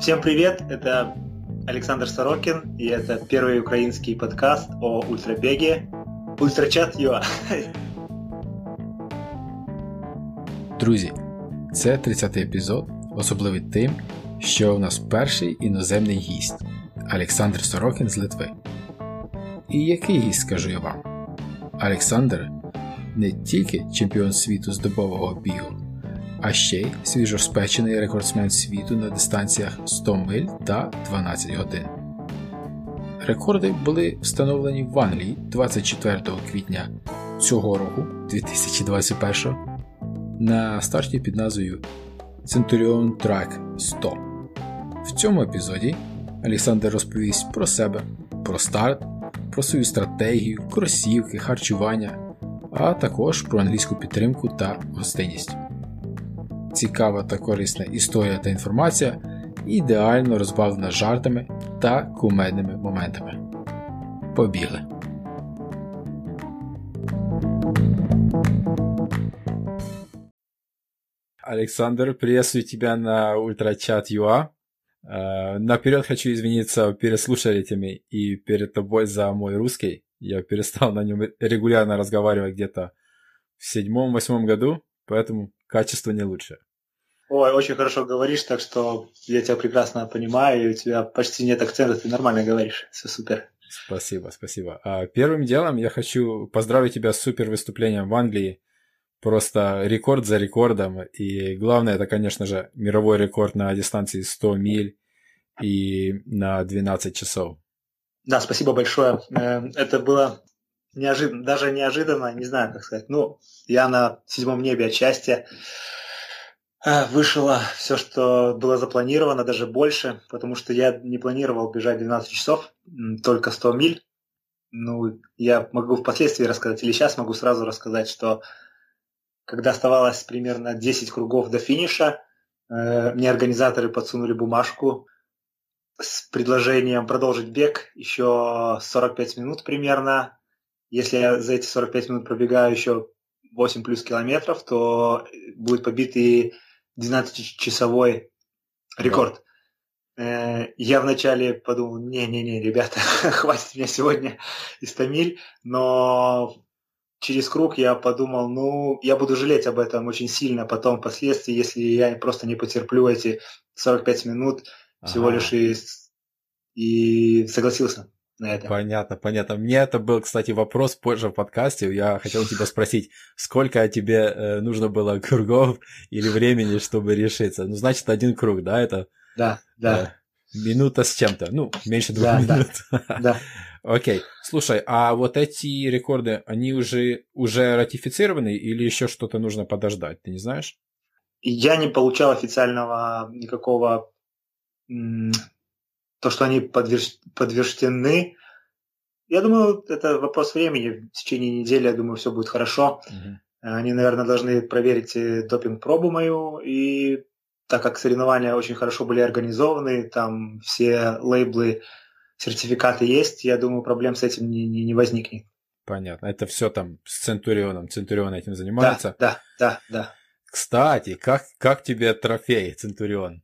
Всем привет, это Александр Сорокин, и это первый украинский подкаст о ультрабеге Ультрачат Юа. Друзі, це 30-й епізод, особливий тим, що у нас перший іноземний гість Олександр Сорокін з Литви. І який гість скажу я вам? Олександр не тільки чемпіон світу з добового бігу, а ще й свіжоспечений рекордсмен світу на дистанціях 100 миль та 12 годин. Рекорди були встановлені в Англії 24 квітня цього року 2021 на старті під назвою Centurion Track 100. В цьому епізоді Олександр розповість про себе, про старт, про свою стратегію, кросівки, харчування, а також про англійську підтримку та гостинність. Цікава та корисна історія та інформація ідеально розбавлена жартами та кумедними моментами. Побігли! Александр, приветствую тебя на ультрачат ЮА. Наперед хочу извиниться перед слушателями и перед тобой за мой русский. Я перестал на нем регулярно разговаривать где-то в седьмом-восьмом году, поэтому качество не лучше. Ой, очень хорошо говоришь, так что я тебя прекрасно понимаю, и у тебя почти нет акцента, ты нормально говоришь. Все супер. Спасибо, спасибо. А первым делом я хочу поздравить тебя с супер выступлением в Англии. Просто рекорд за рекордом. И главное, это, конечно же, мировой рекорд на дистанции 100 миль и на 12 часов. Да, спасибо большое. Эм, это было неожиданно, даже неожиданно, не знаю, как сказать. Ну, я на седьмом небе от счастья. Э, вышло все, что было запланировано, даже больше, потому что я не планировал бежать 12 часов, только 100 миль. Ну, я могу впоследствии рассказать, или сейчас могу сразу рассказать, что когда оставалось примерно 10 кругов до финиша, э, мне организаторы подсунули бумажку с предложением продолжить бег еще 45 минут примерно. Если я за эти 45 минут пробегаю еще 8 плюс километров, то будет побитый 12-часовой рекорд. Да. Э, я вначале подумал, не-не-не, ребята, хватит меня сегодня истомиль, но через круг я подумал, ну, я буду жалеть об этом очень сильно потом впоследствии, если я просто не потерплю эти 45 минут ага. всего лишь и, и согласился на это. Понятно, понятно. Мне это был, кстати, вопрос позже в подкасте. Я хотел тебя спросить, сколько тебе э, нужно было кругов или времени, чтобы решиться? Ну, значит, один круг, да, это? Да, да. Э, минута с чем-то, ну, меньше двух да, минут. Да, да. Окей. Слушай, а вот эти рекорды, они уже, уже ратифицированы или еще что-то нужно подождать? Ты не знаешь? Я не получал официального никакого то, что они подверж... подтверждены, я думаю, это вопрос времени. В течение недели, я думаю, все будет хорошо. Угу. Они, наверное, должны проверить э, допинг-пробу мою. И так как соревнования очень хорошо были организованы, там все лейблы, сертификаты есть, я думаю, проблем с этим не, не, не возникнет. Понятно. Это все там с Центурионом. Центурион этим занимается? Да, да, да, да. Кстати, как, как тебе трофей, Центурион?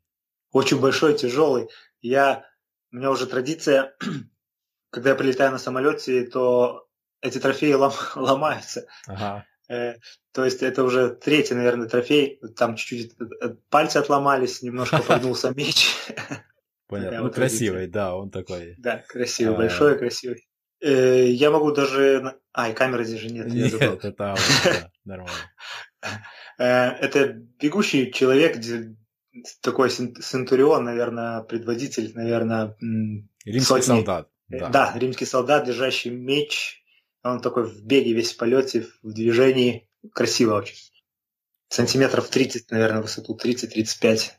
Очень большой, тяжелый. Я у меня уже традиция, когда я прилетаю на самолете, то эти трофеи лом, ломаются. Ага. Э, то есть это уже третий, наверное, трофей. Там чуть-чуть пальцы отломались, немножко погнулся меч. Понятно. Ну, красивый, да, он такой. Да, красивый, а... большой, красивый. Э, я могу даже... А, и камеры здесь же нет. Нет, это нормально. Э, это бегущий человек, такой Центурион, наверное, предводитель, наверное, Римский сотни. солдат. Э, да. да, римский солдат, держащий меч. Он такой в беге, весь в полете, в движении. Красиво очень. Сантиметров 30, наверное, высоту, 30-35.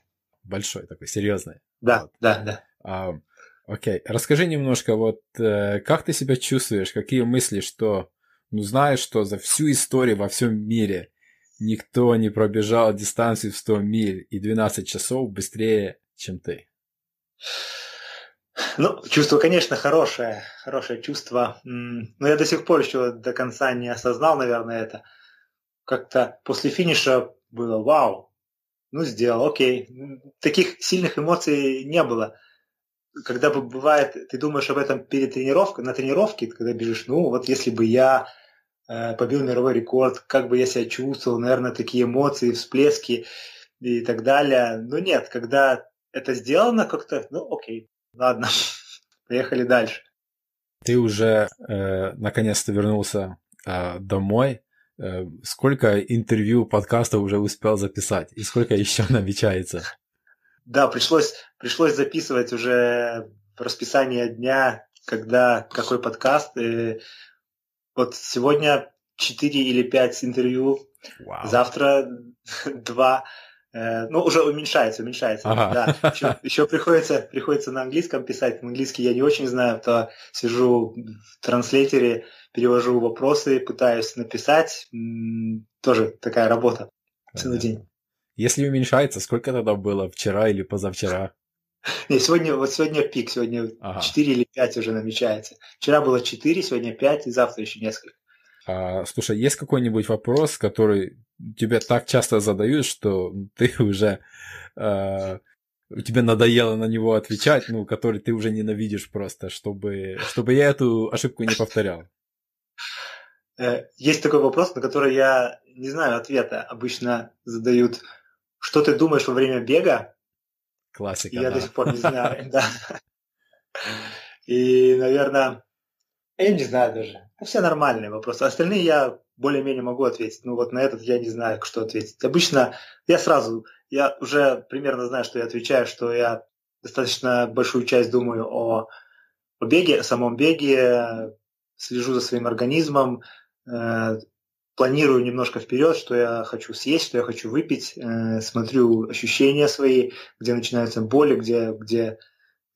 Большой такой, серьезный. Да, вот. да, да. А, окей, расскажи немножко, вот э, как ты себя чувствуешь, какие мысли, что, ну знаешь, что за всю историю во всем мире Никто не пробежал дистанцию в 100 миль и 12 часов быстрее, чем ты. Ну, чувство, конечно, хорошее, хорошее чувство. Но я до сих пор еще до конца не осознал, наверное, это. Как-то после финиша было вау. ну, сделал, окей. Таких сильных эмоций не было. Когда бывает, ты думаешь об этом перед тренировкой, на тренировке, когда бежишь, ну, вот если бы я побил мировой рекорд, как бы я себя чувствовал, наверное, такие эмоции, всплески и так далее. Но нет, когда это сделано как-то, ну, окей, ладно, поехали дальше. Ты уже э, наконец-то вернулся э, домой. Э, сколько интервью, подкастов уже успел записать? И сколько еще намечается? Да, пришлось, пришлось записывать уже расписание дня, когда какой подкаст. И вот сегодня 4 или 5 интервью, Вау. завтра 2. Э, ну, уже уменьшается, уменьшается. Ага. Да. Еще, еще приходится, приходится на английском писать. Английский я не очень знаю, то сижу в транслейтере, перевожу вопросы, пытаюсь написать. Тоже такая работа целый день. Если уменьшается, сколько тогда было вчера или позавчера? Не, сегодня, вот сегодня пик, сегодня ага. 4 или 5 уже намечается. Вчера было 4, сегодня 5 и завтра еще несколько. А, слушай, есть какой-нибудь вопрос, который тебе так часто задают, что ты уже э, тебе надоело на него отвечать, ну, который ты уже ненавидишь просто, чтобы, чтобы я эту ошибку не повторял? Э, есть такой вопрос, на который я не знаю ответа. Обычно задают, что ты думаешь во время бега? Классика, Я да. до сих пор не знаю, да. И, наверное, я не знаю даже. Все нормальные вопросы. Остальные я более-менее могу ответить. Ну вот на этот я не знаю, что ответить. Обычно я сразу, я уже примерно знаю, что я отвечаю, что я достаточно большую часть думаю о, о беге, о самом беге, слежу за своим организмом, э, планирую немножко вперед, что я хочу съесть, что я хочу выпить, э, смотрю ощущения свои, где начинаются боли, где, где,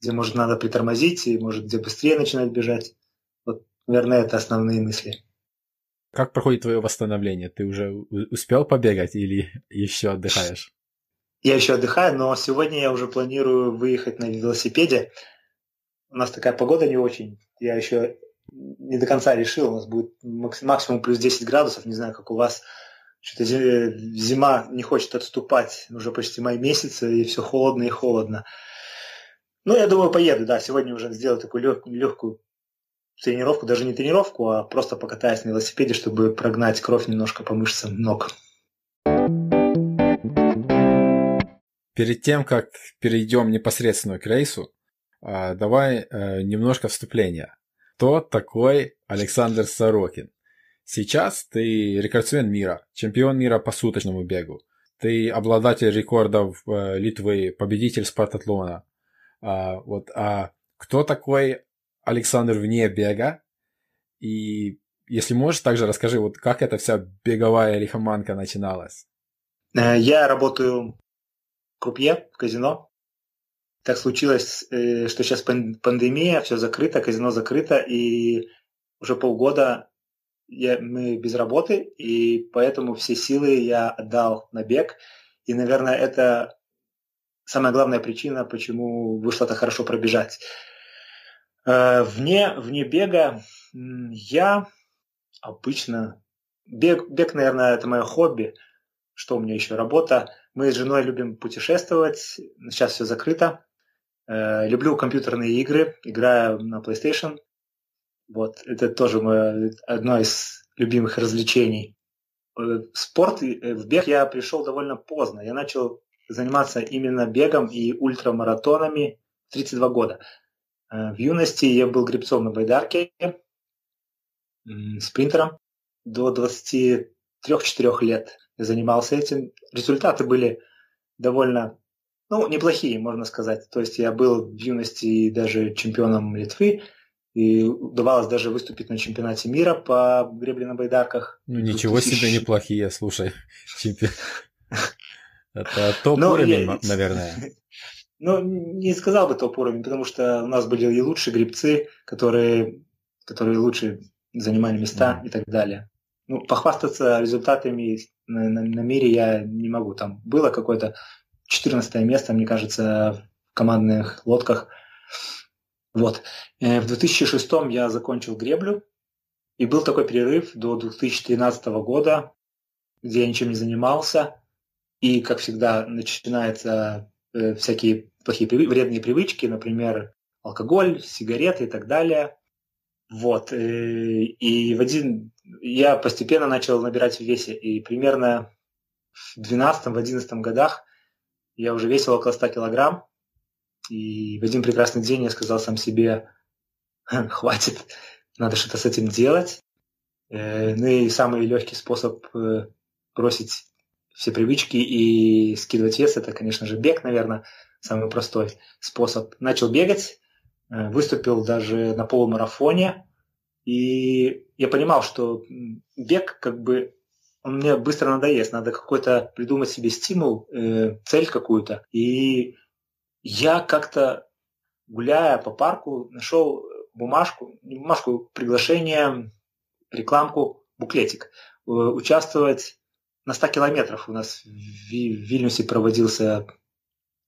где может надо притормозить, и может где быстрее начинать бежать. Наверное, это основные мысли. Как проходит твое восстановление? Ты уже успел побегать или еще отдыхаешь? Я еще отдыхаю, но сегодня я уже планирую выехать на велосипеде. У нас такая погода не очень. Я еще не до конца решил. У нас будет максимум плюс 10 градусов. Не знаю, как у вас. Что-то зима не хочет отступать. Уже почти май месяц, и все холодно и холодно. Ну, я думаю, поеду, да. Сегодня уже сделаю такую легкую, тренировку, даже не тренировку, а просто покатаюсь на велосипеде, чтобы прогнать кровь немножко по мышцам ног. Перед тем, как перейдем непосредственно к рейсу, а, давай э, немножко вступления. Кто такой Александр Сорокин? Сейчас ты рекордсмен мира, чемпион мира по суточному бегу. Ты обладатель рекордов э, Литвы, победитель спартатлона. А, вот, а кто такой Александр вне бега. И если можешь, также расскажи, вот как эта вся беговая лихоманка начиналась. Э, я работаю в крупье, в казино. Так случилось, э, что сейчас пандемия, все закрыто, казино закрыто, и уже полгода я, мы без работы, и поэтому все силы я отдал на бег. И, наверное, это самая главная причина, почему вышло так хорошо пробежать. Э, вне, вне бега я обычно... Бег, бег, наверное, это мое хобби. Что у меня еще? Работа. Мы с женой любим путешествовать. Сейчас все закрыто. Э, люблю компьютерные игры. Играю на PlayStation. Вот, это тоже мое, одно из любимых развлечений. Э, спорт, в бег я пришел довольно поздно. Я начал заниматься именно бегом и ультрамаратонами в 32 года. Э, в юности я был гребцом на байдарке, спринтером до 23-4 лет. Я занимался этим. Результаты были довольно ну, неплохие, можно сказать. То есть я был в юности даже чемпионом Литвы, и удавалось даже выступить на чемпионате мира по гребле на байдарках. Ну, ничего 2000... себе неплохие, слушай. Чемпион. Это топ ну, наверное. Ну, не сказал бы топ-уровень, потому что у нас были и лучшие грибцы, которые, которые лучше занимали места mm. и так далее. Ну, похвастаться результатами на, на, на мире я не могу. Там было какое-то 14 место, мне кажется, в командных лодках. Вот. Э, в 2006 я закончил греблю, и был такой перерыв до 2013 года, где я ничем не занимался. и, как всегда, начинаются э, всякие плохие, вредные привычки, например, алкоголь, сигареты и так далее. Вот. Э, и в один я постепенно начал набирать в весе. И примерно в 12-11 годах я уже весил около 100 килограмм. И в один прекрасный день я сказал сам себе, хватит, надо что-то с этим делать. Э, ну и самый легкий способ э, бросить все привычки и скидывать вес, это, конечно же, бег, наверное, самый простой способ. Начал бегать, Э, выступил даже на полумарафоне, и я понимал, что бег как бы он мне быстро надоест, надо какой-то придумать себе стимул, э, цель какую-то. И я как-то, гуляя по парку, нашел бумажку, не бумажку, приглашение, рекламку, буклетик. Э, участвовать на 100 километров. У нас в Вильнюсе проводился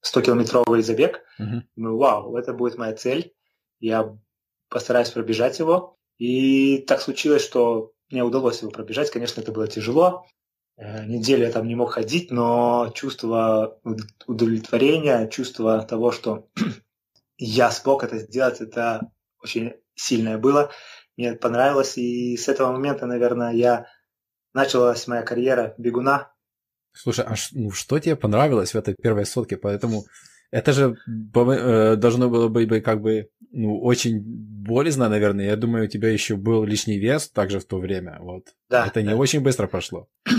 100-километровый забег. Uh-huh. Думаю, вау, это будет моя цель. Я постараюсь пробежать его. И так случилось, что мне удалось его пробежать. Конечно, это было тяжело. Э, неделю я там не мог ходить, но чувство удовлетворения, чувство того, что я смог это сделать, это очень сильное было. Мне понравилось. И с этого момента, наверное, я началась моя карьера бегуна. Слушай, а ну, что тебе понравилось в этой первой сотке? Поэтому это же э, должно было быть как бы ну, очень болезненно, наверное. Я думаю, у тебя еще был лишний вес также в то время. Вот. Да, это да. не очень быстро прошло.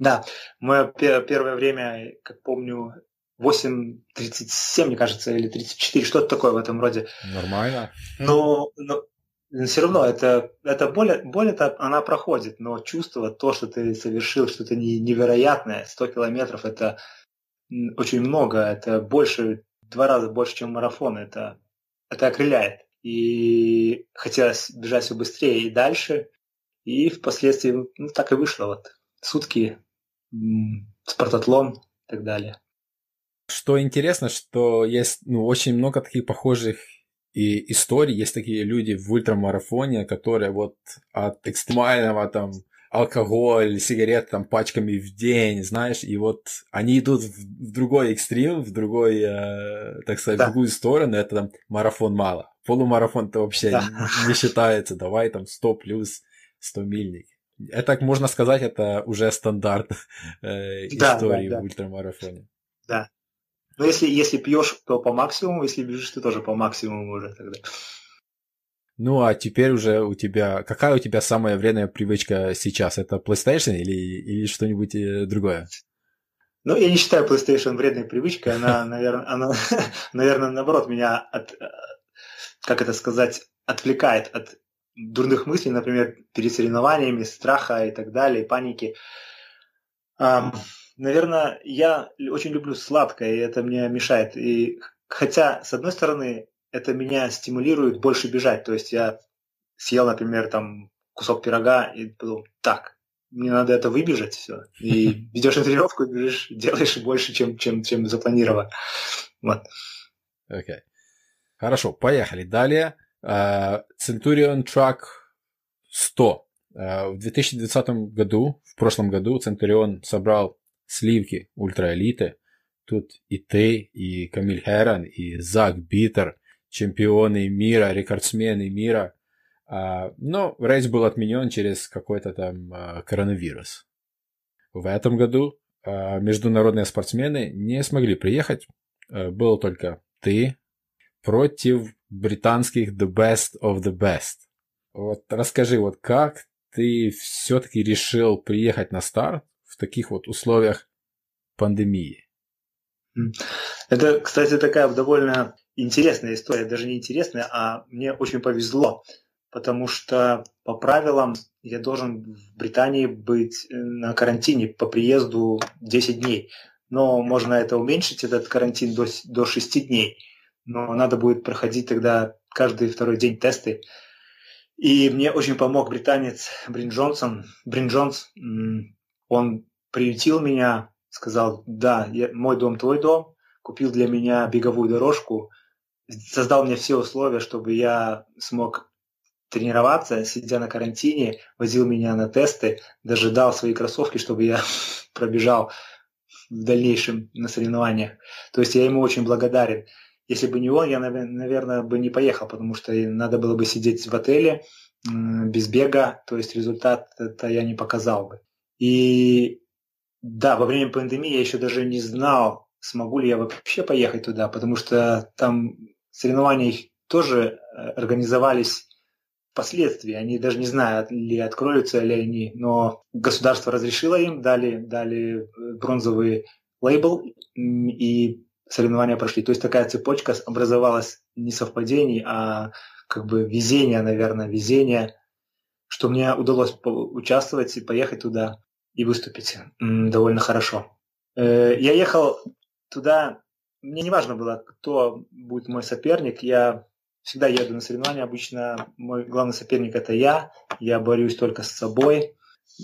Да, мое первое время, как помню, 8.37, мне кажется, или 34, что-то такое в этом роде. Нормально. Но, но все равно это, это боль, боль это, она проходит, но чувство, то, что ты совершил, что-то невероятное, 100 километров, это очень много, это больше, два раза больше, чем марафон, это, это окрыляет. И хотелось бежать все быстрее и дальше, и впоследствии ну, так и вышло. Вот сутки, спартатлон и так далее. Что интересно, что есть ну, очень много таких похожих и историй. Есть такие люди в ультрамарафоне, которые вот от экстремального там алкоголь, сигареты там пачками в день, знаешь, и вот они идут в, другой экстрим, в другой, э, так сказать, да. в другую сторону, это там марафон мало. Полумарафон-то вообще да. не, не считается, давай там 100 плюс 100 мильник. Это, можно сказать, это уже стандарт э, истории да, да. в ультрамарафоне. Да. Но если, если пьешь, то по максимуму, если бежишь, то тоже по максимуму уже тогда. Ну, а теперь уже у тебя... Какая у тебя самая вредная привычка сейчас? Это PlayStation или, или что-нибудь э, другое? Ну, я не считаю PlayStation вредной привычкой. Она, наверное, она, наверное, наоборот, меня от, э, как это сказать, отвлекает от дурных мыслей, например, перед соревнованиями, страха и так далее, паники. Um, наверное, я очень люблю сладкое, и это мне мешает. И хотя, с одной стороны, это меня стимулирует больше бежать. То есть я съел, например, там кусок пирога и подумал, так, мне надо это выбежать все. И ведешь на тренировку бежишь, делаешь больше, чем, чем, чем запланировано. Вот. Окей. Okay. Хорошо, поехали. Далее. Uh, Centurion Truck 100. Uh, в 2020 году, в прошлом году, Centurion собрал сливки ультраэлиты. Тут и ты, и Камиль Херан, и Зак Битер, чемпионы мира, рекордсмены мира. А, но рейс был отменен через какой-то там а, коронавирус. В этом году а, международные спортсмены не смогли приехать. Был только ты против британских The Best of the Best. Вот расскажи, вот как ты все-таки решил приехать на старт в таких вот условиях пандемии? Это, кстати, такая довольно интересная история, даже не интересная, а мне очень повезло, потому что по правилам я должен в Британии быть э, на карантине по приезду 10 дней. Но можно это уменьшить, этот карантин до, до 6 дней. Но надо будет проходить тогда каждый второй день тесты. И мне очень помог британец Брин Джонсон. Брин Джонс, он приютил меня, сказал, да, я, мой дом, твой дом, купил для меня беговую дорожку, создал мне все условия, чтобы я смог тренироваться, сидя на карантине, возил меня на тесты, даже дал свои кроссовки, чтобы я пробежал в дальнейшем на соревнованиях. То есть я ему очень благодарен. Если бы не он, я, наверное, бы не поехал, потому что надо было бы сидеть в отеле без бега, то есть результат это я не показал бы. И да, во время пандемии я еще даже не знал, смогу ли я вообще поехать туда, потому что там соревнования тоже э, организовались впоследствии. Они даже не знают, ли откроются ли они, но государство разрешило им, дали, дали э, бронзовый лейбл, и соревнования прошли. То есть такая цепочка образовалась не совпадений, а как бы везение, наверное, везение, что мне удалось участвовать и поехать туда и выступить довольно хорошо. Э, я ехал туда, мне не важно было, кто будет мой соперник, я всегда еду на соревнования, обычно мой главный соперник это я, я борюсь только с собой.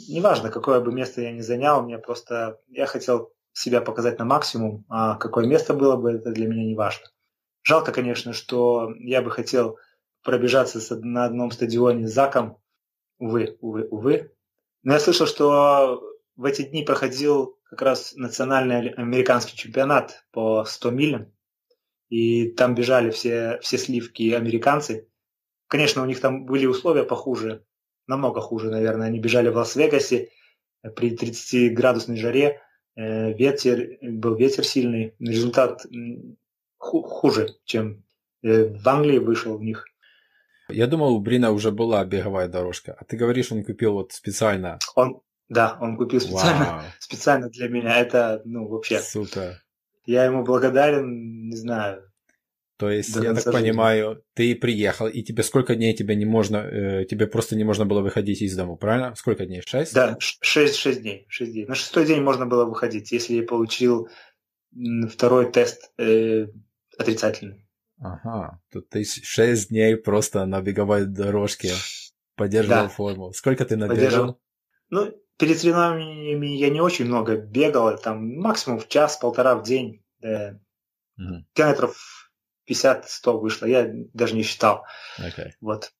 Неважно, какое бы место я ни занял, мне просто, я хотел себя показать на максимум, а какое место было бы, это для меня не важно. Жалко, конечно, что я бы хотел пробежаться на одном стадионе с Заком. Увы, увы, увы. Но я слышал, что в эти дни проходил как раз национальный американский чемпионат по 100 милям. И там бежали все, все сливки американцы. Конечно, у них там были условия похуже, намного хуже, наверное. Они бежали в Лас-Вегасе при 30-градусной жаре. Э, ветер, был ветер сильный. Результат хуже, чем э, в Англии вышел у них. Я думал, у Брина уже была беговая дорожка, а ты говоришь, он купил вот специально. Он, да, он купил специально, специально для меня. Это, ну, вообще. Супер. Я ему благодарен, не знаю. То есть, я так жизни. понимаю, ты приехал, и тебе сколько дней тебе не можно, э, тебе просто не можно было выходить из дома, правильно? Сколько дней? Шесть? Да, шесть, шесть дней, шесть дней. На шестой день можно было выходить, если я получил второй тест э, отрицательный. Ага, тут ты 6 дней просто на беговой дорожке поддерживал да. форму. Сколько ты набегал? Ну, перед соревнованиями я не очень много бегал, там максимум в час-полтора в день. Э, угу. Километров 50-100 вышло, я даже не считал. Okay. Вот.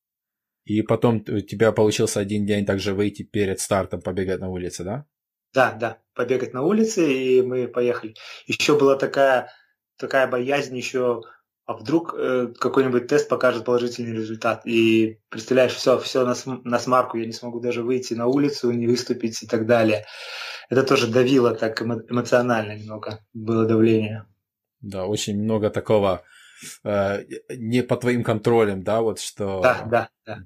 И потом у тебя получился один день также выйти перед стартом, побегать на улице, да? Да, да, побегать на улице, и мы поехали. Еще была такая, такая боязнь еще а вдруг э, какой-нибудь тест покажет положительный результат, и представляешь, все, все на, на смарку, я не смогу даже выйти на улицу, не выступить и так далее. Это тоже давило так эмо- эмоционально немного, было давление. Да, очень много такого э, не по твоим контролем, да, вот что... Да, да, да.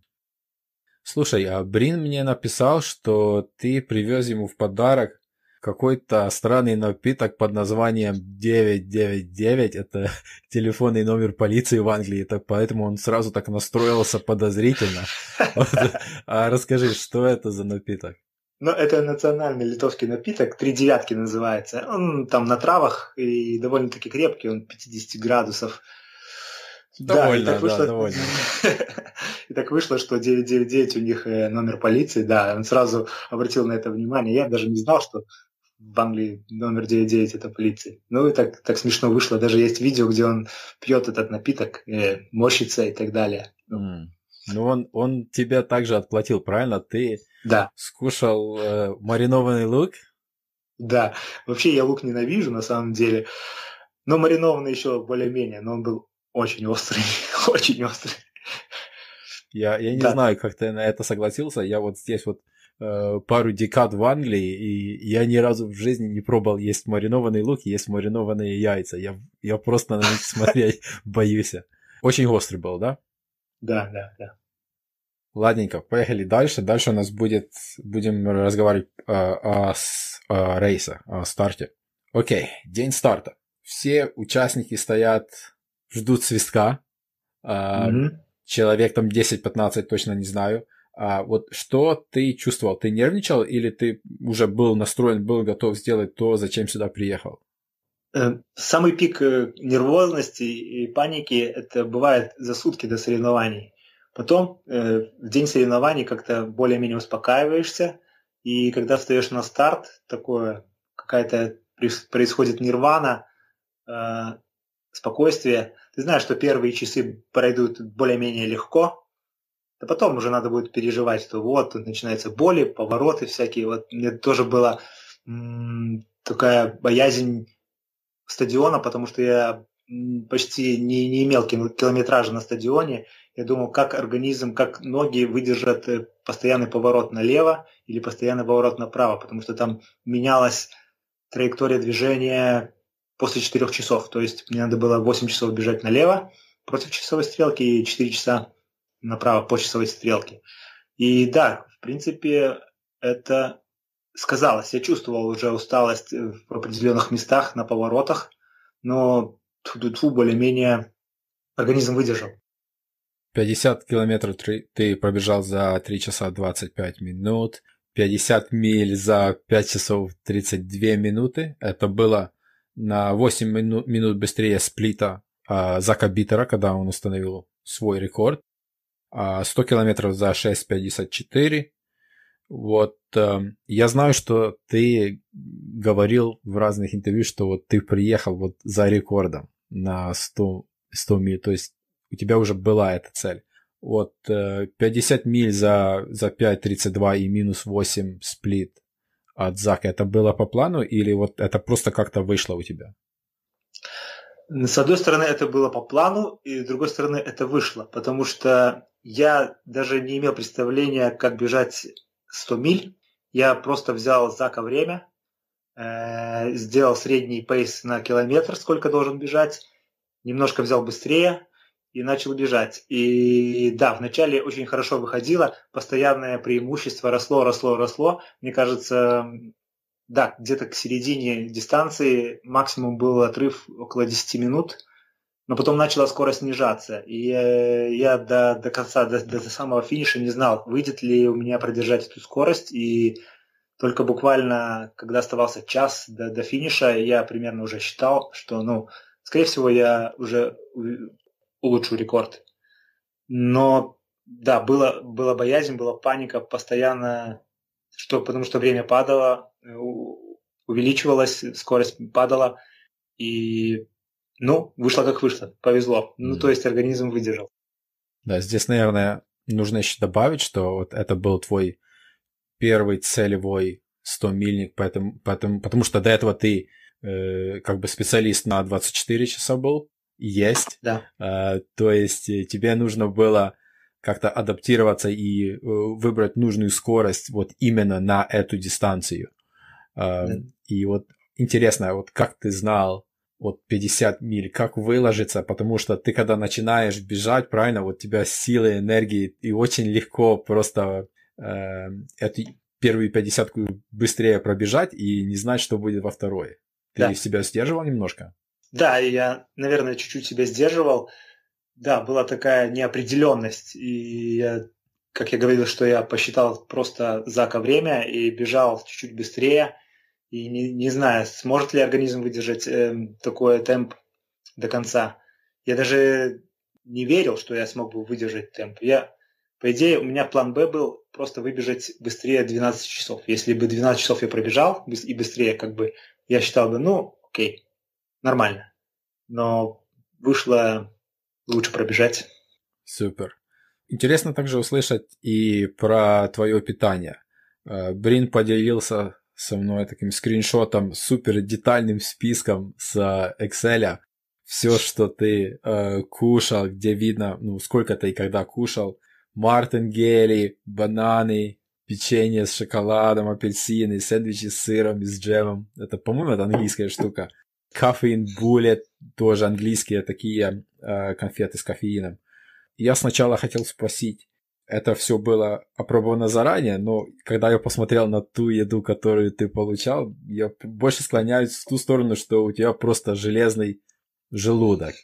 Слушай, а Брин мне написал, что ты привез ему в подарок какой-то странный напиток под названием 999. Это телефонный номер полиции в Англии, так поэтому он сразу так настроился подозрительно. А расскажи, что это за напиток? Ну, это национальный литовский напиток, три девятки называется. Он там на травах и довольно-таки крепкий, он 50 градусов. Довольно, да, и так вышло, да, довольно. и так вышло, что 999 у них э, номер полиции, да, он сразу обратил на это внимание. Я даже не знал, что в Англии номер 99 это полиция. Ну и так, так смешно вышло. Даже есть видео, где он пьет этот напиток, э, морщится и так далее. Mm. Ну он, он тебя также отплатил, правильно? Ты да. скушал э, маринованный лук? Да. Вообще я лук ненавижу на самом деле. Но маринованный еще более-менее, но он был очень острый, очень острый. Я, я не да. знаю, как ты на это согласился. Я вот здесь вот Э, пару декад в Англии, и я ни разу в жизни не пробовал есть маринованный лук и есть маринованные яйца. Я, я просто на них смотреть боюсь. Очень острый был, да? Да, да, да. Ладненько, поехали дальше. Дальше у нас будет, будем разговаривать э, о, о рейсе, о старте. Окей, день старта. Все участники стоят, ждут свистка. Mm-hmm. Человек там 10-15, точно не знаю. А вот что ты чувствовал? Ты нервничал или ты уже был настроен, был готов сделать то, зачем сюда приехал? Э, самый пик э, нервозности и паники это бывает за сутки до соревнований. Потом э, в день соревнований как-то более-менее успокаиваешься, и когда встаешь на старт, такое какая-то происходит нирвана, спокойствие. Ты знаешь, что первые часы пройдут более-менее легко, да потом уже надо будет переживать, что вот начинаются боли, повороты всякие. Вот мне тоже было такая боязнь стадиона, потому что я почти не, не имел километража на стадионе. Я думал, как организм, как ноги выдержат э, постоянный поворот налево или постоянный поворот направо, потому что там менялась траектория движения после 4 часов. То есть мне надо было 8 часов бежать налево против часовой стрелки и 4 часа направо по часовой стрелке. И да, в принципе, это сказалось. Я чувствовал уже усталость в определенных местах на поворотах, но тьфу более-менее организм выдержал. 50 километров ты пробежал за 3 часа 25 минут, 50 миль за 5 часов 32 минуты. Это было на 8 мину- минут быстрее сплита а, Зака Биттера, когда он установил свой рекорд. А 100 километров за 6.54. Вот э, я знаю, что ты говорил в разных интервью, что вот ты приехал вот за рекордом на 100, 100 миль, то есть у тебя уже была эта цель. Вот э, 50 миль за, за 5.32 и минус 8 сплит от Зака, это было по плану или вот это просто как-то вышло у тебя? С одной стороны, это было по плану, и с другой стороны, это вышло, потому что я даже не имел представления, как бежать 100 миль. Я просто взял Зака время, э, сделал средний пейс на километр, сколько должен бежать, немножко взял быстрее и начал бежать. И да, вначале очень хорошо выходило, постоянное преимущество росло, росло, росло. Мне кажется, да, где-то к середине дистанции максимум был отрыв около 10 минут, но потом начала скорость снижаться. И я до, до конца, до, до самого финиша не знал, выйдет ли у меня продержать эту скорость. И только буквально, когда оставался час до, до финиша, я примерно уже считал, что, ну, скорее всего, я уже улучшу рекорд. Но да, было, была боязнь, была паника, постоянно что, потому что время падало, э, увеличивалась, скорость падала, и, ну, вышло как вышло, повезло. Ну, то есть организм выдержал. Да, здесь, наверное, нужно еще добавить, что вот это был твой первый целевой 100-мильник, поэтому, поэтому, потому что до этого ты э, как бы специалист на 24 часа был, есть. Да. Э, то есть э, тебе нужно было как-то адаптироваться и э, выбрать нужную скорость вот именно на эту дистанцию. Э, да. И вот интересно, вот как ты знал вот 50 миль, как выложиться, потому что ты когда начинаешь бежать, правильно, вот у тебя силы, энергии, и очень легко просто э, эту первую 50 быстрее пробежать и не знать, что будет во второй. Ты да. себя сдерживал немножко? Да, я, наверное, чуть-чуть себя сдерживал да, была такая неопределенность. И я, как я говорил, что я посчитал просто Зака время и бежал чуть-чуть быстрее. И не, не знаю, сможет ли организм выдержать э, такой темп до конца. Я даже не верил, что я смог бы выдержать темп. Я, по идее, у меня план Б был просто выбежать быстрее 12 часов. Если бы 12 часов я пробежал и быстрее, как бы, я считал бы, ну, окей, нормально. Но вышло лучше пробежать. Супер. Интересно также услышать и про твое питание. Э, Брин поделился со мной таким скриншотом, супер детальным списком с Excel. Все, что ты э, кушал, где видно, ну, сколько ты и когда кушал. Мартингели, бананы, печенье с шоколадом, апельсины, сэндвичи с сыром и с джемом. Это, по-моему, это английская штука. Кофеин буллет, тоже английские такие э, конфеты с кофеином. Я сначала хотел спросить, это все было опробовано заранее, но когда я посмотрел на ту еду, которую ты получал, я больше склоняюсь в ту сторону, что у тебя просто железный желудок.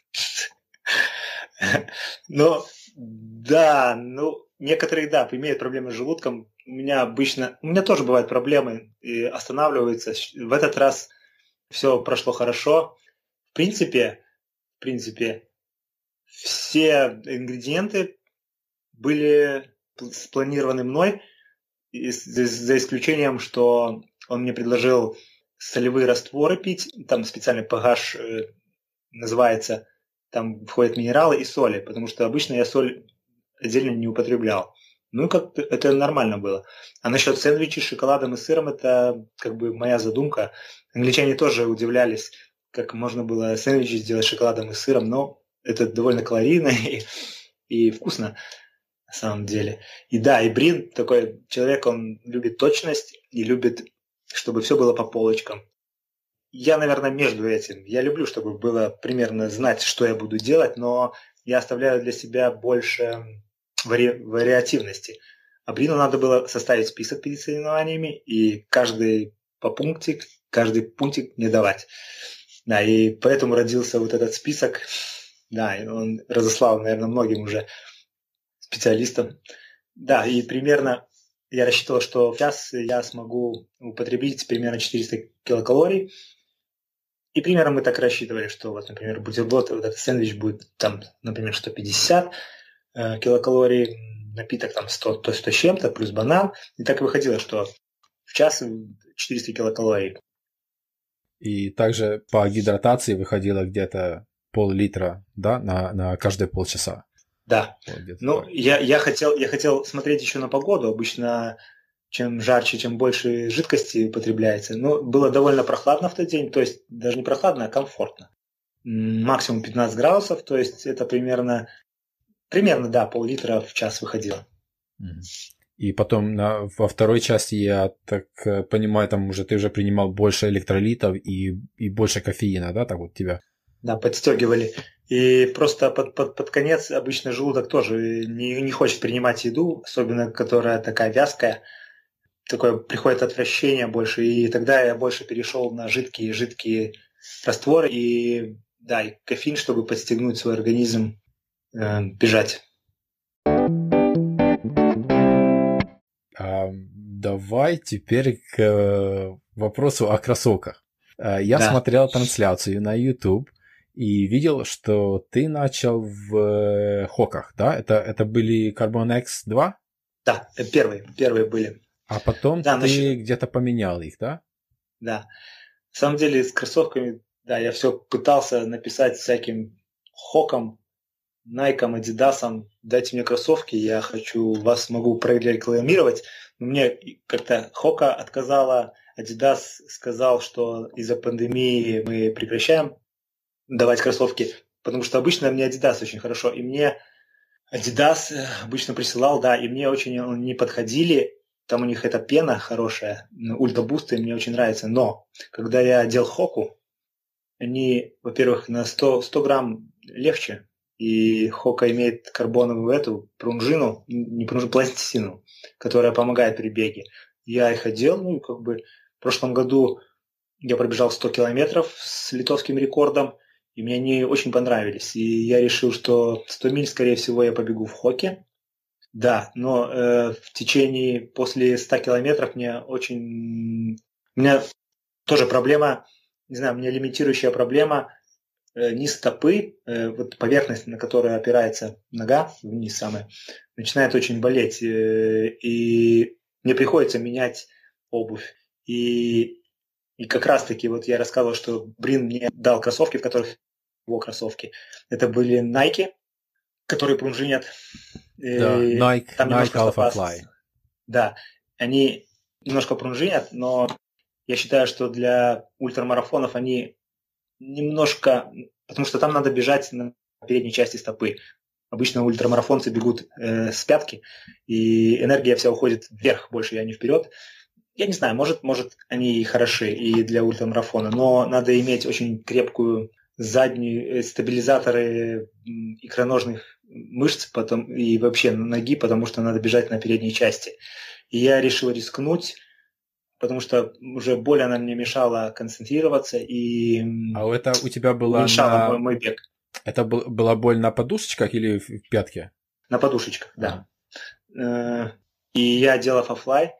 Ну, да, ну, некоторые, да, имеют проблемы с желудком. У меня обычно, у меня тоже бывают проблемы и останавливаются. В этот раз все прошло хорошо. В принципе, в принципе, все ингредиенты были спланированы мной, за исключением, что он мне предложил солевые растворы пить, там специальный pH э, называется, там входят минералы и соли, потому что обычно я соль отдельно не употреблял. Ну, как это нормально было. А насчет сэндвичей с шоколадом и сыром, это как бы моя задумка. Англичане тоже удивлялись, как можно было сэндвичи сделать с шоколадом и сыром, но это довольно калорийно и, и вкусно на самом деле. И да, и Брин такой человек, он любит точность и любит, чтобы все было по полочкам. Я, наверное, между этим. Я люблю, чтобы было примерно знать, что я буду делать, но я оставляю для себя больше вари... вариативности. А надо было составить список перед соревнованиями и каждый по пунктик, каждый пунктик не давать. Да, и поэтому родился вот этот список. Да, он разослал, наверное, многим уже специалистам. Да, и примерно я рассчитывал, что в час я смогу употребить примерно 400 килокалорий. И примерно мы так рассчитывали, что вот, например, бутерброд, вот этот сэндвич будет там, например, 150 э, килокалорий, напиток там 100, то 100 с чем-то, плюс банан. И так выходило, что в час 400 килокалорий. И также по гидратации выходило где-то пол-литра, да, на, на каждые полчаса. Да. Вот ну, я, я, хотел, я хотел смотреть еще на погоду. Обычно чем жарче, чем больше жидкости употребляется. Но было довольно прохладно в тот день, то есть даже не прохладно, а комфортно. Максимум 15 градусов, то есть это примерно, примерно, да, пол-литра в час выходило. И потом на, во второй части, я так э, понимаю, там уже ты уже принимал больше электролитов и, и больше кофеина, да, так вот тебя? Да, подстегивали. И просто под, под, под конец обычно желудок тоже не, не хочет принимать еду, особенно которая такая вязкая. Такое приходит отвращение больше, и тогда я больше перешел на жидкие жидкие растворы и да, и кофеин, чтобы подстегнуть свой организм э, бежать. давай теперь к э, вопросу о кроссовках. Э, я да. смотрел трансляцию на YouTube и видел, что ты начал в э, хоках, да? Это, это были Carbon X2? Да, первые, первые были. А потом да, ты насчет... где-то поменял их, да? Да. На самом деле с кроссовками, да, я все пытался написать всяким хоком, Nike, Adidas, дайте мне кроссовки, я хочу, вас могу прорекламировать. Мне как-то Хока отказала, Adidas сказал, что из-за пандемии мы прекращаем давать кроссовки, потому что обычно мне Adidas очень хорошо, и мне Adidas э, обычно присылал, да, и мне очень не подходили, там у них эта пена хорошая, ультрабусты, мне очень нравится, но когда я одел Хоку, они, во-первых, на 100, 100 грамм легче, и Хока имеет карбоновую эту пружину, не пружину, пластину, которая помогает при беге. Я их одел, ну, как бы в прошлом году я пробежал 100 километров с литовским рекордом, и мне они очень понравились. И я решил, что 100 миль, скорее всего, я побегу в Хоке. Да, но э, в течение, после 100 километров мне очень... У меня тоже проблема, не знаю, у меня лимитирующая проблема – низ стопы, э, вот поверхность, на которую опирается нога, вниз самая, начинает очень болеть. Э, и мне приходится менять обувь. И, и как раз-таки вот я рассказывал, что Брин мне дал кроссовки, в которых его кроссовки. Это были Nike, которые пружинят. Да, Nike, там Nike Alpha Fly. Да, они немножко пружинят, но я считаю, что для ультрамарафонов они немножко, потому что там надо бежать на передней части стопы. Обычно ультрамарафонцы бегут э, с пятки, и энергия вся уходит вверх больше, а не вперед. Я не знаю, может, может они и хороши и для ультрамарафона, но надо иметь очень крепкую заднюю э, стабилизаторы икроножных мышц потом, и вообще ноги, потому что надо бежать на передней части. И я решил рискнуть потому что уже боль она мне мешала концентрироваться и а это у тебя была мешала на... мой, мой бег. Это был, была боль на подушечках или в пятке? На подушечках, да. А. И я делал фафлай.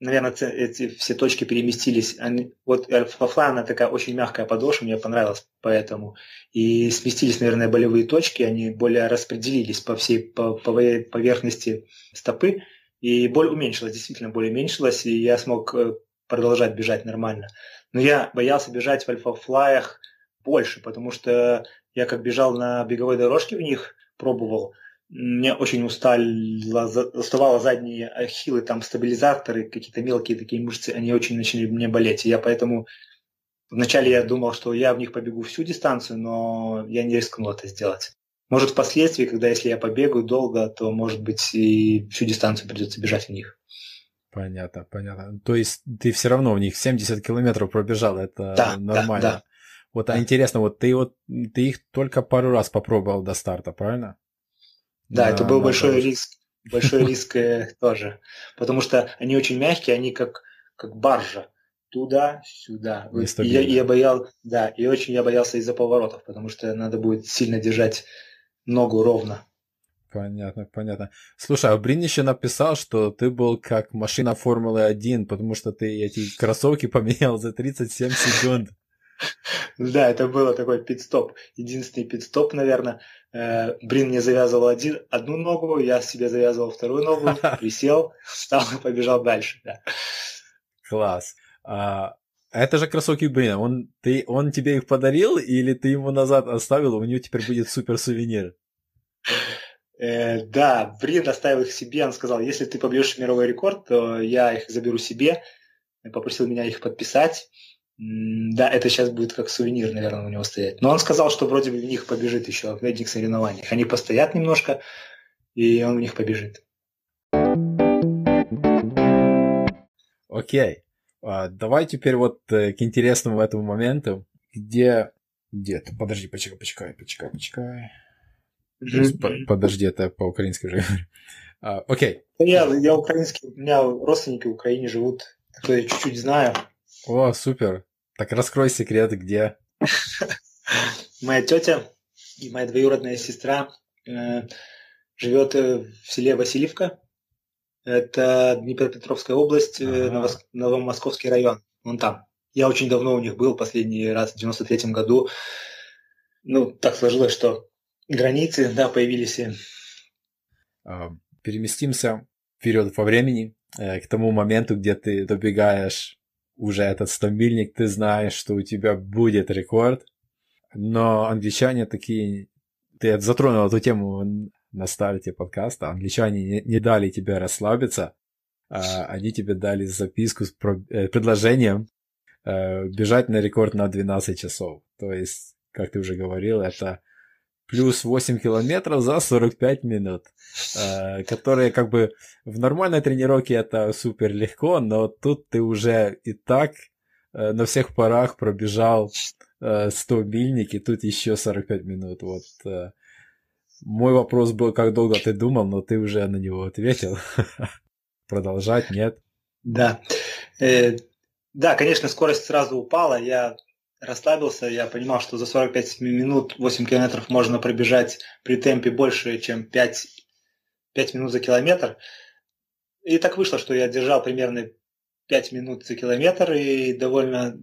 Наверное, эти все точки переместились. Они, вот фафлай, она такая очень мягкая подошва, мне понравилась поэтому. И сместились, наверное, болевые точки, они более распределились по всей по, по поверхности стопы. И боль уменьшилась, действительно боль уменьшилась, и я смог э, продолжать бежать нормально. Но я боялся бежать в альфа-флаях больше, потому что я как бежал на беговой дорожке в них, пробовал, мне очень устали, уставало задние ахиллы, там стабилизаторы, какие-то мелкие такие мышцы, они очень начали мне болеть. И я поэтому вначале я думал, что я в них побегу всю дистанцию, но я не рискнул это сделать. Может, впоследствии, когда если я побегаю долго, то, может быть, и всю дистанцию придется бежать в них. Понятно, понятно. То есть ты все равно в них 70 километров пробежал, это да, нормально. Да, да. Вот, а интересно, вот ты вот ты их только пару раз попробовал до старта, правильно? Да, это был большой риск, большой риск э, тоже, потому что они очень мягкие, они как как баржа туда-сюда. И я, я боял, да, и очень я боялся из-за поворотов, потому что надо будет сильно держать ногу ровно. Понятно, понятно. Слушай, а Брин еще написал, что ты был как машина Формулы-1, потому что ты эти кроссовки поменял за 37 секунд. Да, это было такой пит-стоп. Единственный пит-стоп, наверное. Э, Брин мне завязывал один, одну ногу, я себе завязывал вторую ногу, присел, встал и побежал дальше. Да. Класс. А, это же кроссовки Брина. Он, ты, он тебе их подарил или ты ему назад оставил, у него теперь будет супер сувенир? Э, да, Брин оставил их себе, он сказал, если ты побьешь мировой рекорд, то я их заберу себе, попросил меня их подписать. Да, это сейчас будет как сувенир, наверное, у него стоять. Но он сказал, что вроде бы в них побежит еще в этих соревнованиях. Они постоят немножко, и он в них побежит. Окей. А, давай теперь вот э, к интересному этому моменту, где... Где-то, подожди, почекай, почекай, почекай, почекай. Подожди, это по-украински уже а, Окей. Я, я украинский, у меня родственники в Украине живут, кто я чуть-чуть знаю. О, супер. Так раскрой секрет, где? Моя тетя и моя двоюродная сестра э, живет э, в селе Васильевка. Это Днепропетровская область, э, ага. Новомосковский район. Вон там. Я очень давно у них был, последний раз в 93 году. Ну, так сложилось, что границы, да, появились. А, переместимся вперед по времени, э, к тому моменту, где ты добегаешь уже этот стамбильник, ты знаешь, что у тебя будет рекорд, но англичане такие... Ты затронул эту тему на старте подкаста. Англичане не, не дали тебе расслабиться, а они тебе дали записку с про, э, предложением э, бежать на рекорд на 12 часов. То есть, как ты уже говорил, это плюс 8 километров за 45 минут, э, которые как бы в нормальной тренировке это супер легко, но тут ты уже и так э, на всех парах пробежал э, 100 мильник, и тут еще 45 минут. Вот э, мой вопрос был, как долго ты думал, но ты уже на него ответил. Продолжать, нет? Да. Э, да, конечно, скорость сразу упала. Я расслабился, я понимал, что за 45 минут 8 километров можно пробежать при темпе больше, чем 5, 5 минут за километр. И так вышло, что я держал примерно 5 минут за километр и довольно,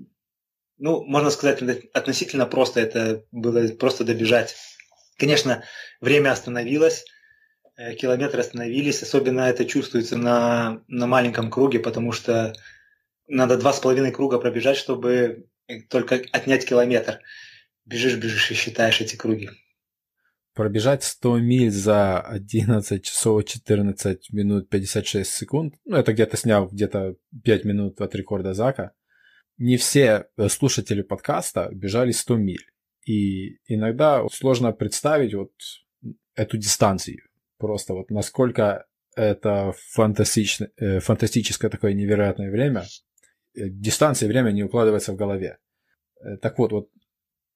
ну, можно сказать, относительно просто это было просто добежать. Конечно, время остановилось, э, километры остановились, особенно это чувствуется на, на маленьком круге, потому что надо два с половиной круга пробежать, чтобы только отнять километр. Бежишь, бежишь и считаешь эти круги. Пробежать 100 миль за 11 часов 14 минут 56 секунд, ну это где-то снял где-то 5 минут от рекорда Зака, не все э, слушатели подкаста бежали 100 миль. И иногда сложно представить вот эту дистанцию. Просто вот насколько это фантастично, э, фантастическое такое невероятное время. Э, дистанция и время не укладывается в голове. Э, так вот, вот,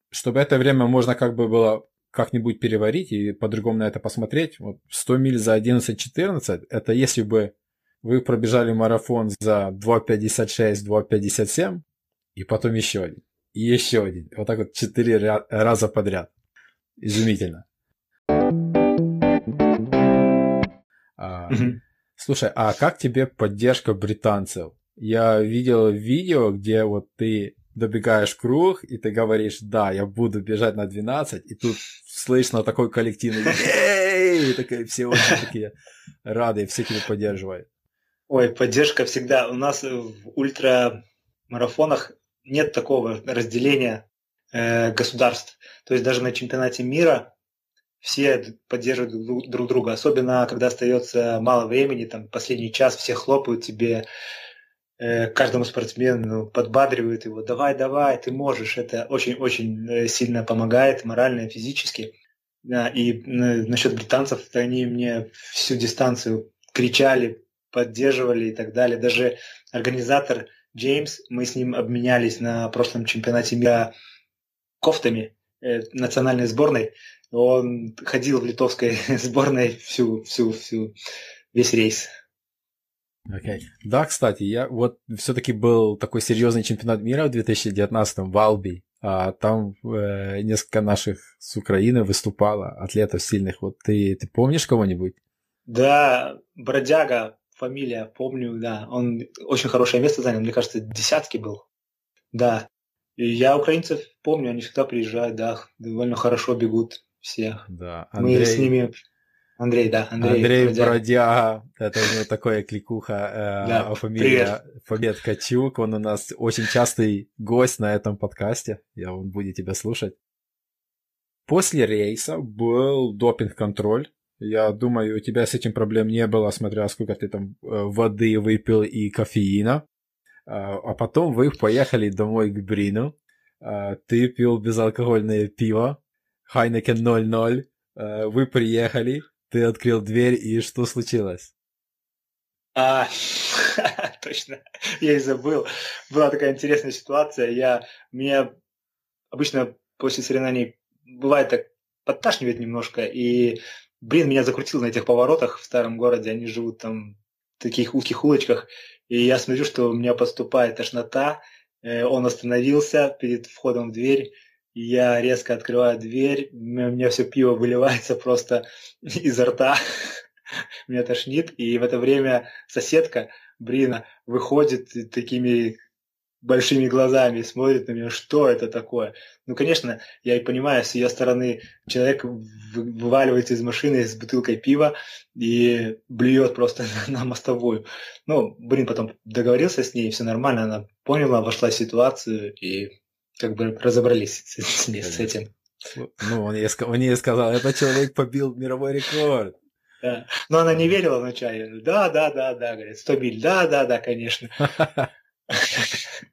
чтобы это время можно как бы было как-нибудь переварить и по-другому на это посмотреть, вот 100 миль за 11-14, это если бы вы пробежали марафон за 2.56, 2.57, и потом еще один, и еще один. Вот так вот 4 раза подряд. Изумительно. А, Слушай, а как тебе поддержка британцев? Я видел видео, где вот ты добегаешь круг, и ты говоришь, да, я буду бежать на 12, и тут слышно такой коллективный и такие, все очень такие рады, все тебя поддерживают. Ой, поддержка всегда. У нас в ультрамарафонах нет такого разделения э, государств. То есть даже на чемпионате мира все поддерживают друг друга, особенно когда остается мало времени, там последний час все хлопают тебе, э, каждому спортсмену подбадривают его, давай, давай, ты можешь, это очень-очень э, сильно помогает морально и физически. И насчет британцев, они мне всю дистанцию кричали, поддерживали и так далее. Даже организатор Джеймс, мы с ним обменялись на прошлом чемпионате мира кофтами э, национальной сборной. Он ходил в литовской сборной всю, всю, всю, весь рейс. Okay. Да, кстати, я вот все-таки был такой серьезный чемпионат мира в 2019 в Алби. А там э, несколько наших с Украины выступало, атлетов сильных. Вот ты, ты помнишь кого-нибудь? Да, Бродяга, фамилия, помню, да. Он очень хорошее место занял, мне кажется, десятки был. Да. И я украинцев помню, они всегда приезжают, да, довольно хорошо бегут все. Да, Андрей... Мы с ними... Андрей, да, Андрей. Андрей Бродяга. Бродяга, это у него такое кликуха, э, да, а фамилия Побед Качук, он у нас очень частый гость на этом подкасте, я он будет тебя слушать. После рейса был допинг-контроль, я думаю, у тебя с этим проблем не было, смотря сколько ты там э, воды выпил и кофеина. А, а потом вы поехали домой к Брину. А, ты пил безалкогольное пиво. Хайнекен 00. А, вы приехали. Ты открыл дверь, и что случилось? А, точно, я и забыл. Была такая интересная ситуация. Я, меня обычно после соревнований бывает так подташнивает немножко, и блин, меня закрутил на этих поворотах в старом городе, они живут там в таких узких улочках, и я смотрю, что у меня поступает тошнота, э, он остановился перед входом в дверь, я резко открываю дверь, у меня все пиво выливается просто изо рта, меня тошнит, и в это время соседка Брина выходит такими большими глазами смотрит на меня, что это такое. Ну, конечно, я и понимаю, с ее стороны человек вываливается из машины с бутылкой пива и блюет просто на мостовую. Ну, блин, потом договорился с ней, все нормально, она поняла, вошла в ситуацию и как бы разобрались с, с, с этим. Ну, он ей, он ей сказал, этот человек побил мировой рекорд. Да. Но она не верила вначале. Да, да, да, да, говорит, 100 миль. Да, да, да, конечно.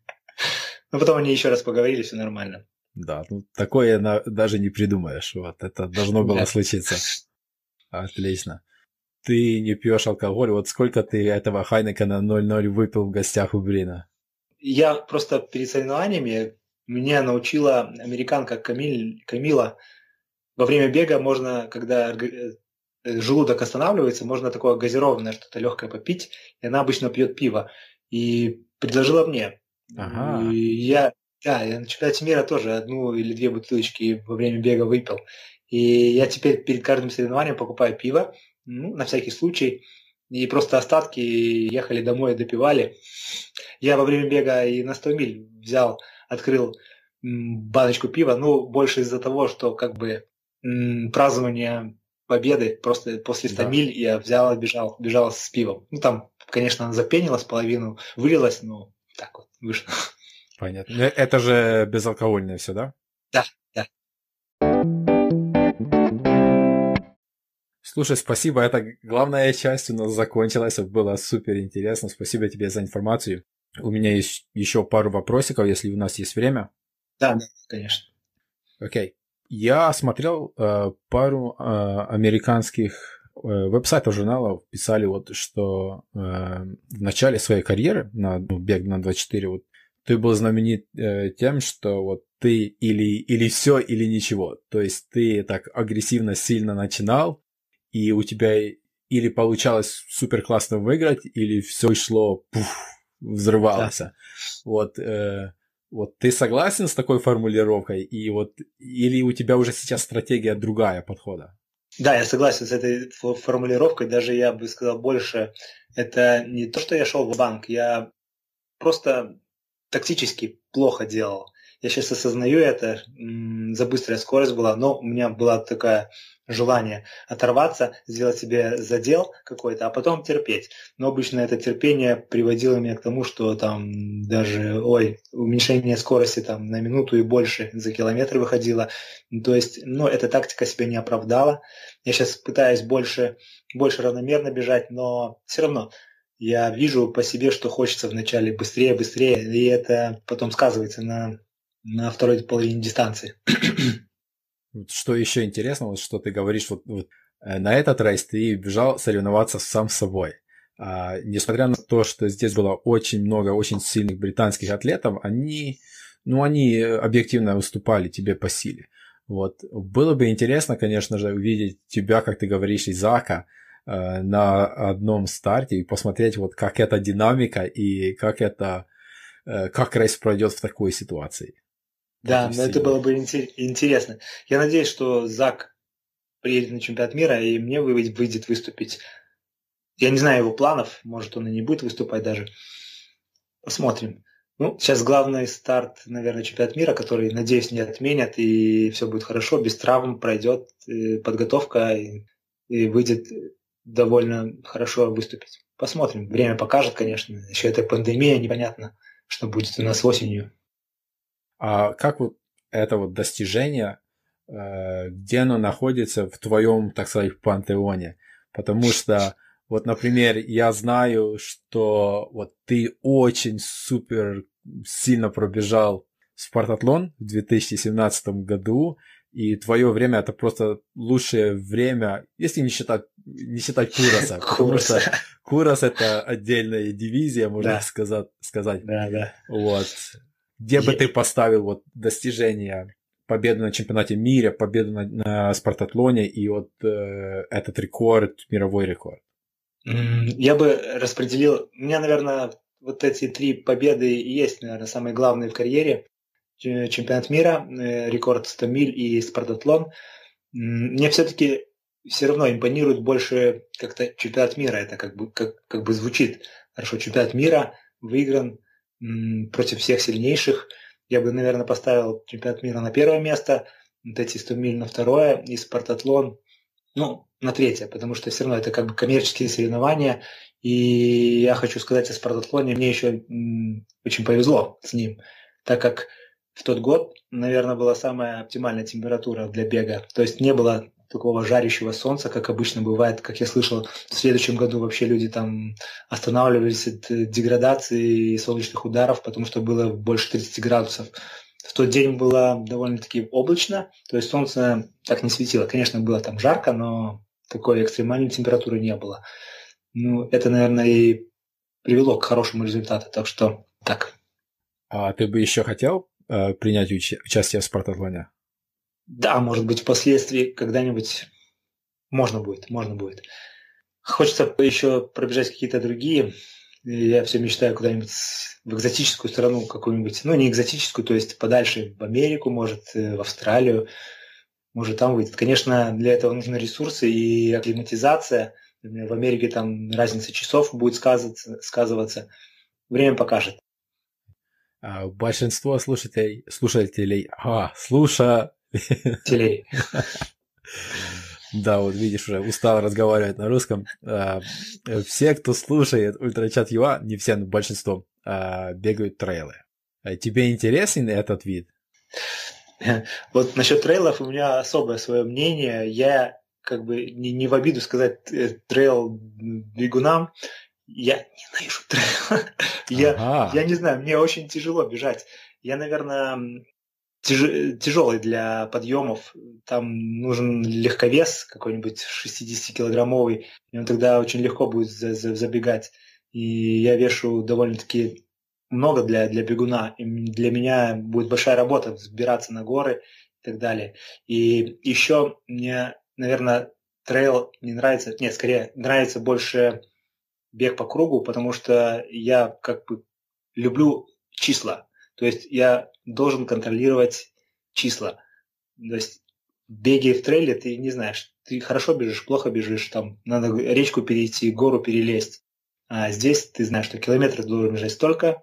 Но потом они еще раз поговорили, все нормально. Да, ну такое на, даже не придумаешь. Вот это должно было случиться. Отлично. Ты не пьешь алкоголь. Вот сколько ты этого Хайнекена 0-0 выпил в гостях у Брина? Я просто перед соревнованиями меня научила американка Камиль, Камила. Во время бега можно, когда э, желудок останавливается, можно такое газированное что-то легкое попить, и она обычно пьет пиво. И предложила мне. Ага. И я, да, я на чемпионате мира тоже одну или две бутылочки во время бега выпил. И я теперь перед каждым соревнованием покупаю пиво, ну, на всякий случай. И просто остатки ехали домой, допивали. Я во время бега и на 100 миль взял, открыл баночку пива, ну, больше из-за того, что как бы празднование победы, просто после 100 да. миль я взял и бежал, бежал с пивом. Ну, там, конечно, она запенилась половину, вылилась, но так вот вышло. Понятно. Ну, это же безалкогольное все, да? Да, да. Слушай, спасибо. Это главная часть у нас закончилась. Было супер интересно. Спасибо тебе за информацию. У меня есть еще пару вопросиков, если у нас есть время. Да, да, конечно. Окей. Я смотрел э, пару э, американских э, веб-сайтов журналов, писали вот, что э, в начале своей карьеры на ну, бег на 24 вот ты был знаменит э, тем, что вот ты или, или все, или ничего. То есть ты так агрессивно сильно начинал, и у тебя или получалось супер классно выиграть, или все шло, пуф, взрывалось. Да. Вот, э, вот ты согласен с такой формулировкой, и вот или у тебя уже сейчас стратегия другая подхода? Да, я согласен с этой формулировкой. Даже я бы сказал больше. Это не то, что я шел в банк, я просто тактически плохо делал. Я сейчас осознаю это, за быстрая скорость была, но у меня была такая желание оторваться, сделать себе задел какой-то, а потом терпеть. Но обычно это терпение приводило меня к тому, что там даже, ой, уменьшение скорости там на минуту и больше за километр выходило. То есть, ну, эта тактика себя не оправдала. Я сейчас пытаюсь больше, больше равномерно бежать, но все равно я вижу по себе, что хочется вначале быстрее, быстрее, и это потом сказывается на, на второй половине дистанции. Что еще интересно, вот что ты говоришь, вот, вот э, на этот рейс ты бежал соревноваться сам с собой. А, несмотря на то, что здесь было очень много очень сильных британских атлетов, они, ну, они объективно уступали тебе по силе. Вот. Было бы интересно, конечно же, увидеть тебя, как ты говоришь, Изака, э, на одном старте и посмотреть, вот как эта динамика и как это, э, как рейс пройдет в такой ситуации. Да, но это было бы интересно. Я надеюсь, что Зак приедет на чемпионат мира, и мне выйдет выступить. Я не знаю его планов, может, он и не будет выступать даже. Посмотрим. Ну, сейчас главный старт, наверное, чемпионат мира, который, надеюсь, не отменят, и все будет хорошо, без травм пройдет э, подготовка, и, и выйдет довольно хорошо выступить. Посмотрим. Время покажет, конечно. Еще эта пандемия, непонятно, что будет у нас осенью. А как вот это вот достижение, э, где оно находится в твоем, так сказать, пантеоне? Потому что, вот, например, я знаю, что вот ты очень супер сильно пробежал спартатлон в 2017 году, и твое время это просто лучшее время, если не считать, не считать Кураса, потому что Курас это отдельная дивизия, можно да. сказать, сказать. Да, да. Вот. Где бы ты поставил вот достижение победу на чемпионате мира, победу на, на спартатлоне и вот э, этот рекорд, мировой рекорд? Я бы распределил, у меня, наверное, вот эти три победы и есть, наверное, самые главные в карьере. Чемпионат мира, э, рекорд 100 миль и спартатлон. Мне все-таки все равно импонирует больше как-то чемпионат мира. Это как бы, как, как бы звучит хорошо. Чемпионат мира выигран против всех сильнейших. Я бы, наверное, поставил чемпионат мира на первое место, вот эти 100 миль на второе и спартатлон, ну, на третье, потому что все равно это как бы коммерческие соревнования. И я хочу сказать о спартатлоне, мне еще очень повезло с ним, так как в тот год, наверное, была самая оптимальная температура для бега. То есть не было такого жарящего солнца, как обычно бывает, как я слышал, в следующем году вообще люди там останавливались от деградации и солнечных ударов, потому что было больше 30 градусов. В тот день было довольно-таки облачно, то есть солнце так не светило. Конечно, было там жарко, но такой экстремальной температуры не было. Ну, это, наверное, и привело к хорошему результату, так что так. А ты бы еще хотел э, принять уч- участие в спартатлоне? Да, может быть, впоследствии когда-нибудь можно будет, можно будет. Хочется еще пробежать какие-то другие. Я все мечтаю куда-нибудь в экзотическую страну какую-нибудь, ну не экзотическую, то есть подальше в Америку, может, э, в Австралию, может там выйдет. Конечно, для этого нужны ресурсы и акклиматизация. В Америке там разница часов будет сказываться, сказываться. Время покажет. А, большинство слушателей, слушателей, а, слуша, Телей. Да, вот видишь, уже устал разговаривать на русском. А, все, кто слушает Ультрачат ЮА, не все, но большинство, а, бегают трейлы. А тебе интересен этот вид? Вот насчет трейлов у меня особое свое мнение. Я как бы не, не в обиду сказать э, трейл бегунам, я ненавижу трейл. я, ага. я не знаю, мне очень тяжело бежать. Я, наверное, тяж, тяжелый для подъемов. Там нужен легковес какой-нибудь 60-килограммовый, и он тогда очень легко будет за, за, забегать. И я вешу довольно-таки много для, для бегуна. И для меня будет большая работа взбираться на горы и так далее. И еще мне, наверное, трейл не нравится, нет, скорее нравится больше бег по кругу, потому что я как бы люблю числа. То есть я должен контролировать числа. То есть беги в трейле ты не знаешь, ты хорошо бежишь, плохо бежишь, там надо речку перейти, гору перелезть. А здесь ты знаешь, что километры должен бежать столько,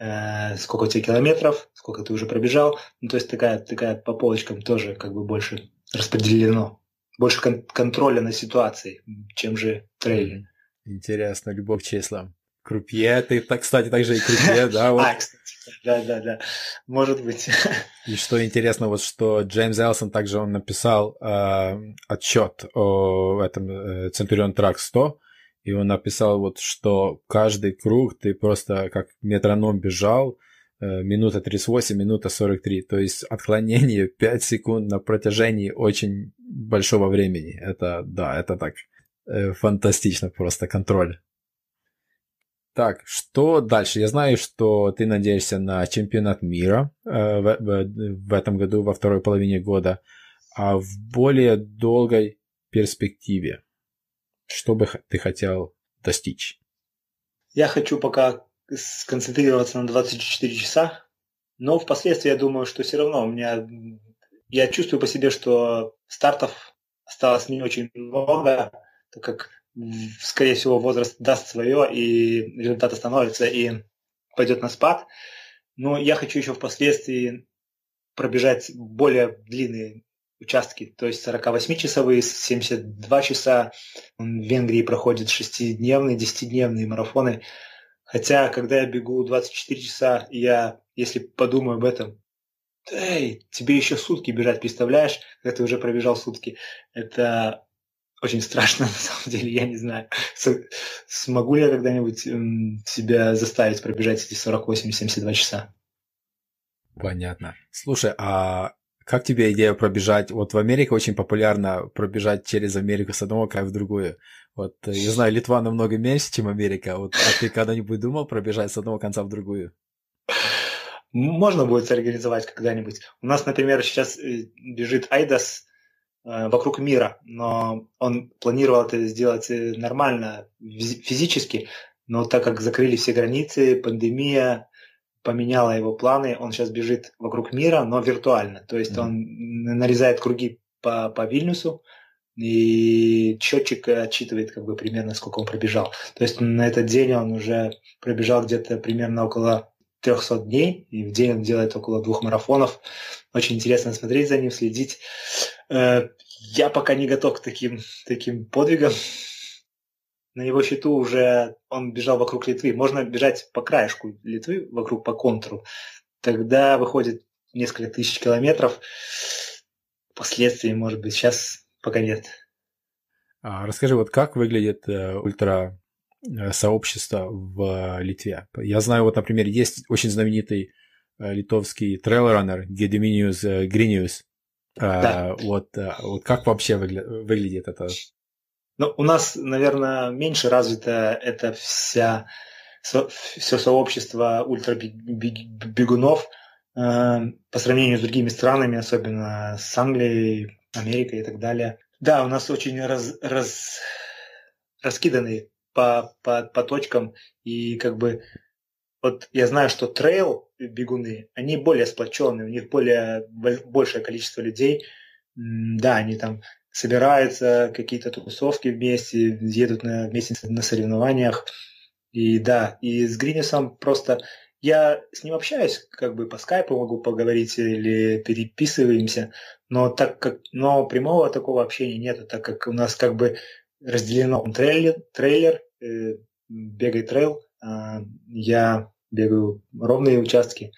э, сколько у тебя километров, сколько ты уже пробежал. Ну, то есть такая, такая по полочкам тоже как бы больше распределено. Больше кон- контроля на ситуации, чем же трейлер. Интересно, любовь к числам. Крупье, ты, кстати, также и крупье, да? Вот. А, кстати, да, да, да, может быть. И что интересно, вот что Джеймс Элсон также он написал э, отчет о этом э, Centurion Track 100, и он написал вот, что каждый круг ты просто как метроном бежал, э, минута 38, минута 43, то есть отклонение 5 секунд на протяжении очень большого времени. Это, да, это так э, фантастично просто, контроль. Так, что дальше? Я знаю, что ты надеешься на чемпионат мира э, в, в, этом году, во второй половине года, а в более долгой перспективе, что бы ты хотел достичь? Я хочу пока сконцентрироваться на 24 часа, но впоследствии я думаю, что все равно у меня... Я чувствую по себе, что стартов осталось не очень много, так как скорее всего, возраст даст свое, и результат остановится и пойдет на спад. Но я хочу еще впоследствии пробежать более длинные участки, то есть 48-часовые, 72 часа. В Венгрии проходят 6-дневные, 10-дневные марафоны. Хотя, когда я бегу 24 часа, я, если подумаю об этом, эй, тебе еще сутки бежать, представляешь, когда ты уже пробежал сутки, это очень страшно, на самом деле, я не знаю, смогу ли я когда-нибудь себя заставить пробежать эти 48-72 часа. Понятно. Слушай, а как тебе идея пробежать? Вот в Америке очень популярно пробежать через Америку с одного края в другую. Вот э, я знаю, Литва намного меньше, чем Америка. Вот, а ты когда-нибудь думал пробежать с одного конца в другую? Можно будет сорганизовать когда-нибудь. У нас, например, сейчас э, бежит Айдас вокруг мира, но он планировал это сделать э, нормально, физически, но так как закрыли все границы, пандемия поменяла его планы, он сейчас бежит вокруг мира, но виртуально, то есть mm-hmm. он нарезает круги по, по Вильнюсу, и счетчик отчитывает как бы примерно, сколько он пробежал. То есть на этот день он уже пробежал где-то примерно около 300 дней, и в день он делает около двух марафонов. Очень интересно смотреть за ним, следить. Э, я пока не готов к таким, таким подвигам. На его счету уже он бежал вокруг Литвы. Можно бежать по краешку Литвы, вокруг по контуру. Тогда выходит несколько тысяч километров. Последствий, может быть, сейчас пока нет. А, расскажи, вот как выглядит э, ультра сообщества в Литве. Я знаю, вот, например, есть очень знаменитый э, литовский трейл-раннер Gediminius э, Grinius. Да. Вот, вот как вообще выгля- выглядит это? Ну, у нас, наверное, меньше развито это вся со, все сообщество ультрабегунов э, по сравнению с другими странами, особенно с Англией, Америкой и так далее. Да, у нас очень раз, раз, раскиданный по, по, по точкам. И как бы вот я знаю, что трейл бегуны, они более сплоченные, у них более большее количество людей. Да, они там собираются, какие-то тусовки вместе, едут на, вместе на соревнованиях. И да, и с Гринисом просто я с ним общаюсь, как бы по скайпу могу поговорить или переписываемся, но так как, но прямого такого общения нету, так как у нас как бы разделено трейлер, трейлер э, бегай трейл, э, я бегаю ровные участки.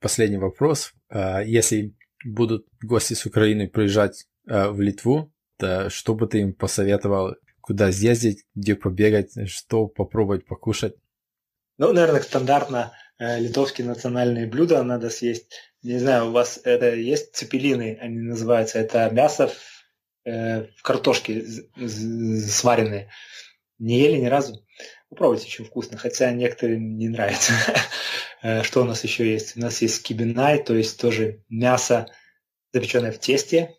Последний вопрос. А, если будут гости с Украины приезжать а, в Литву, то что бы ты им посоветовал, куда съездить, где побегать, что попробовать покушать? Ну, наверное, стандартно э, литовские национальные блюда надо съесть. Не знаю, у вас это есть цепелины, они называются. Это мясо в э, в картошке сваренные. Не ели ни разу. Попробуйте, очень вкусно, хотя некоторым не нравится. Э, что у нас еще есть? У нас есть кибинай, то есть тоже мясо, запеченное в тесте.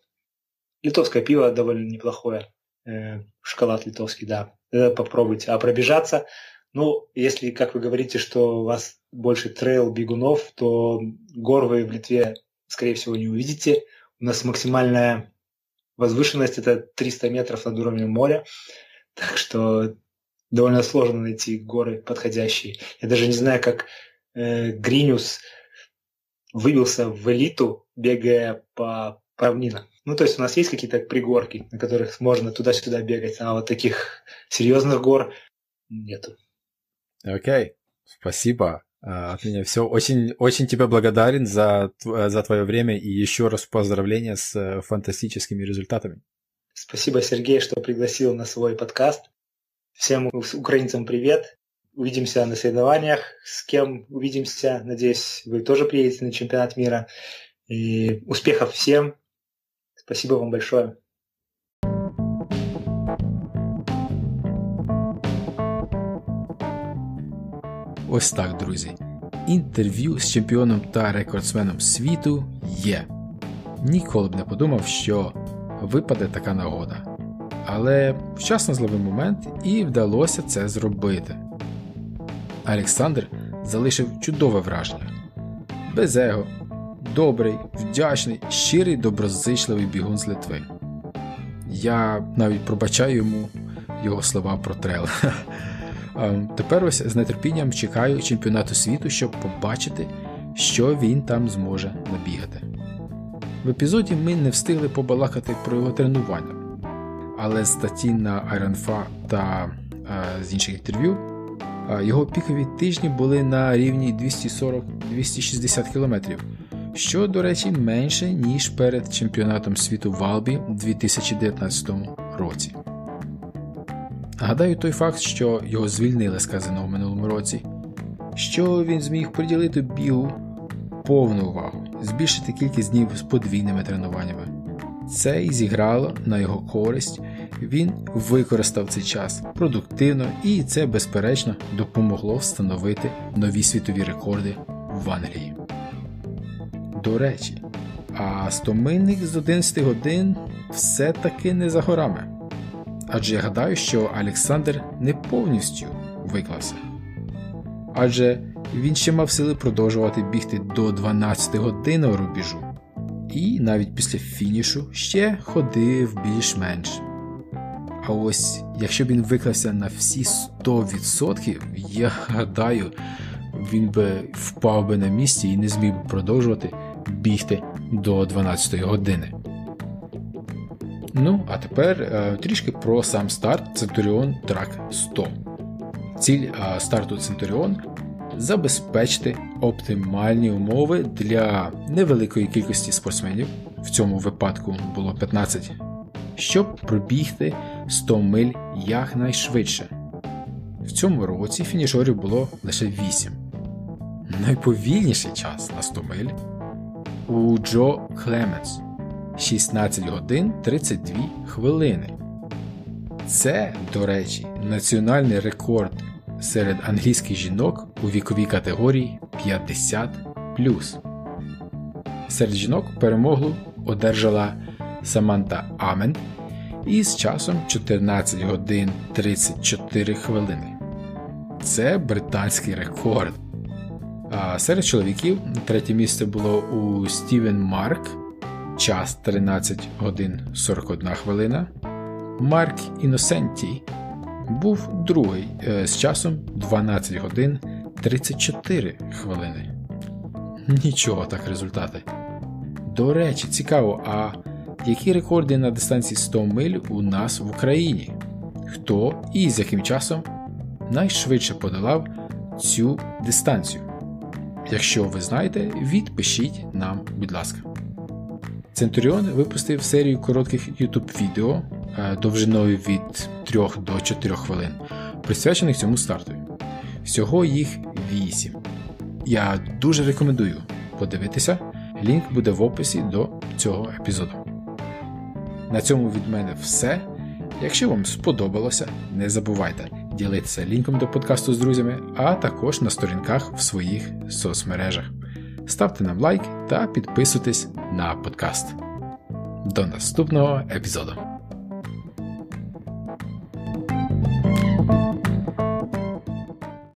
Литовское пиво довольно неплохое. Э, шоколад литовский, да. Попробуйте. А пробежаться, ну, если, как вы говорите, что у вас больше трейл бегунов, то гор вы в Литве, скорее всего, не увидите. У нас максимальная Возвышенность это 300 метров над уровнем моря, так что довольно сложно найти горы подходящие. Я даже не знаю, как э, Гриниус выбился в элиту, бегая по, равнинам. Ну, то есть у нас есть какие-то пригорки, на которых можно туда-сюда бегать, а вот таких серьезных гор нету. Окей, okay. спасибо. А, от меня все. Очень, очень тебе благодарен за, за твое время и еще раз поздравления с э, фантастическими результатами. Спасибо, Сергей, что пригласил на свой подкаст. Всем украинцам привет. Увидимся на соревнованиях. С кем увидимся? Надеюсь, вы тоже приедете на чемпионат мира. И успехов всем. Спасибо вам большое. Ось так, друзі. Інтерв'ю з чемпіоном та рекордсменом світу є. Ніколи б не подумав, що випаде така нагода. Але вчасно зловив момент і вдалося це зробити. Олександр залишив чудове враження. Без его, добрий, вдячний, щирий, доброзичливий бігун з Литви. Я навіть пробачаю йому його слова про трел. Тепер ось з нетерпінням чекаю чемпіонату світу, щоб побачити, що він там зможе набігати. В епізоді ми не встигли побалакати про його тренування, але з статті на Ironfa та е, з інших інтерв'ю його пікові тижні були на рівні 240-260 км, що, до речі, менше, ніж перед чемпіонатом світу в Албі у 2019 році. Гадаю, той факт, що його звільнили з казино в минулому році, що він зміг приділити бігу повну увагу, збільшити кількість днів з подвійними тренуваннями. Це і зіграло на його користь, він використав цей час продуктивно і це, безперечно, допомогло встановити нові світові рекорди в Англії. До речі, а стомильник з 11 годин все-таки не за горами. Адже я гадаю, що Олександр не повністю виклався. Адже він ще мав сили продовжувати бігти до 12 годинного рубіжу, і навіть після фінішу ще ходив більш-менш. А ось якщо б він виклався на всі 100%, я гадаю, він би впав би на місці і не зміг би продовжувати бігти до 12 години. Ну, а тепер е, трішки про сам старт Centurion Track 100. Ціль е, старту Centurion забезпечити оптимальні умови для невеликої кількості спортсменів, в цьому випадку було 15, щоб пробігти 100 миль якнайшвидше. В цьому році фінішерів було лише 8. Найповільніший час на 100 миль у Джо Клеменс 16 годин 32 хвилини. Це, до речі, національний рекорд серед англійських жінок у віковій категорії 50. Серед жінок перемогу одержала Саманта Амен із часом 14 годин 34 хвилини. Це британський рекорд. А серед чоловіків третє місце було у Стівен Марк, час 13 годин 41 хвилина. Марк Іносенті був другий е, з часом 12 годин 34 хвилини. Нічого так результати. До речі, цікаво, а які рекорди на дистанції 100 миль у нас в Україні? Хто і з яким часом найшвидше подолав цю дистанцію? Якщо ви знаєте, відпишіть нам, будь ласка. Центуріон випустив серію коротких YouTube відео е, довжиною від 3 до 4 хвилин, присвячених цьому старту. Всього їх 8. Я дуже рекомендую подивитися, лінк буде в описі до цього епізоду. На цьому від мене все. Якщо вам сподобалося, не забувайте ділитися лінком до подкасту з друзями, а також на сторінках в своїх соцмережах. Ставте нам лайк та підписуйтесь на подкаст. До наступного епізоду.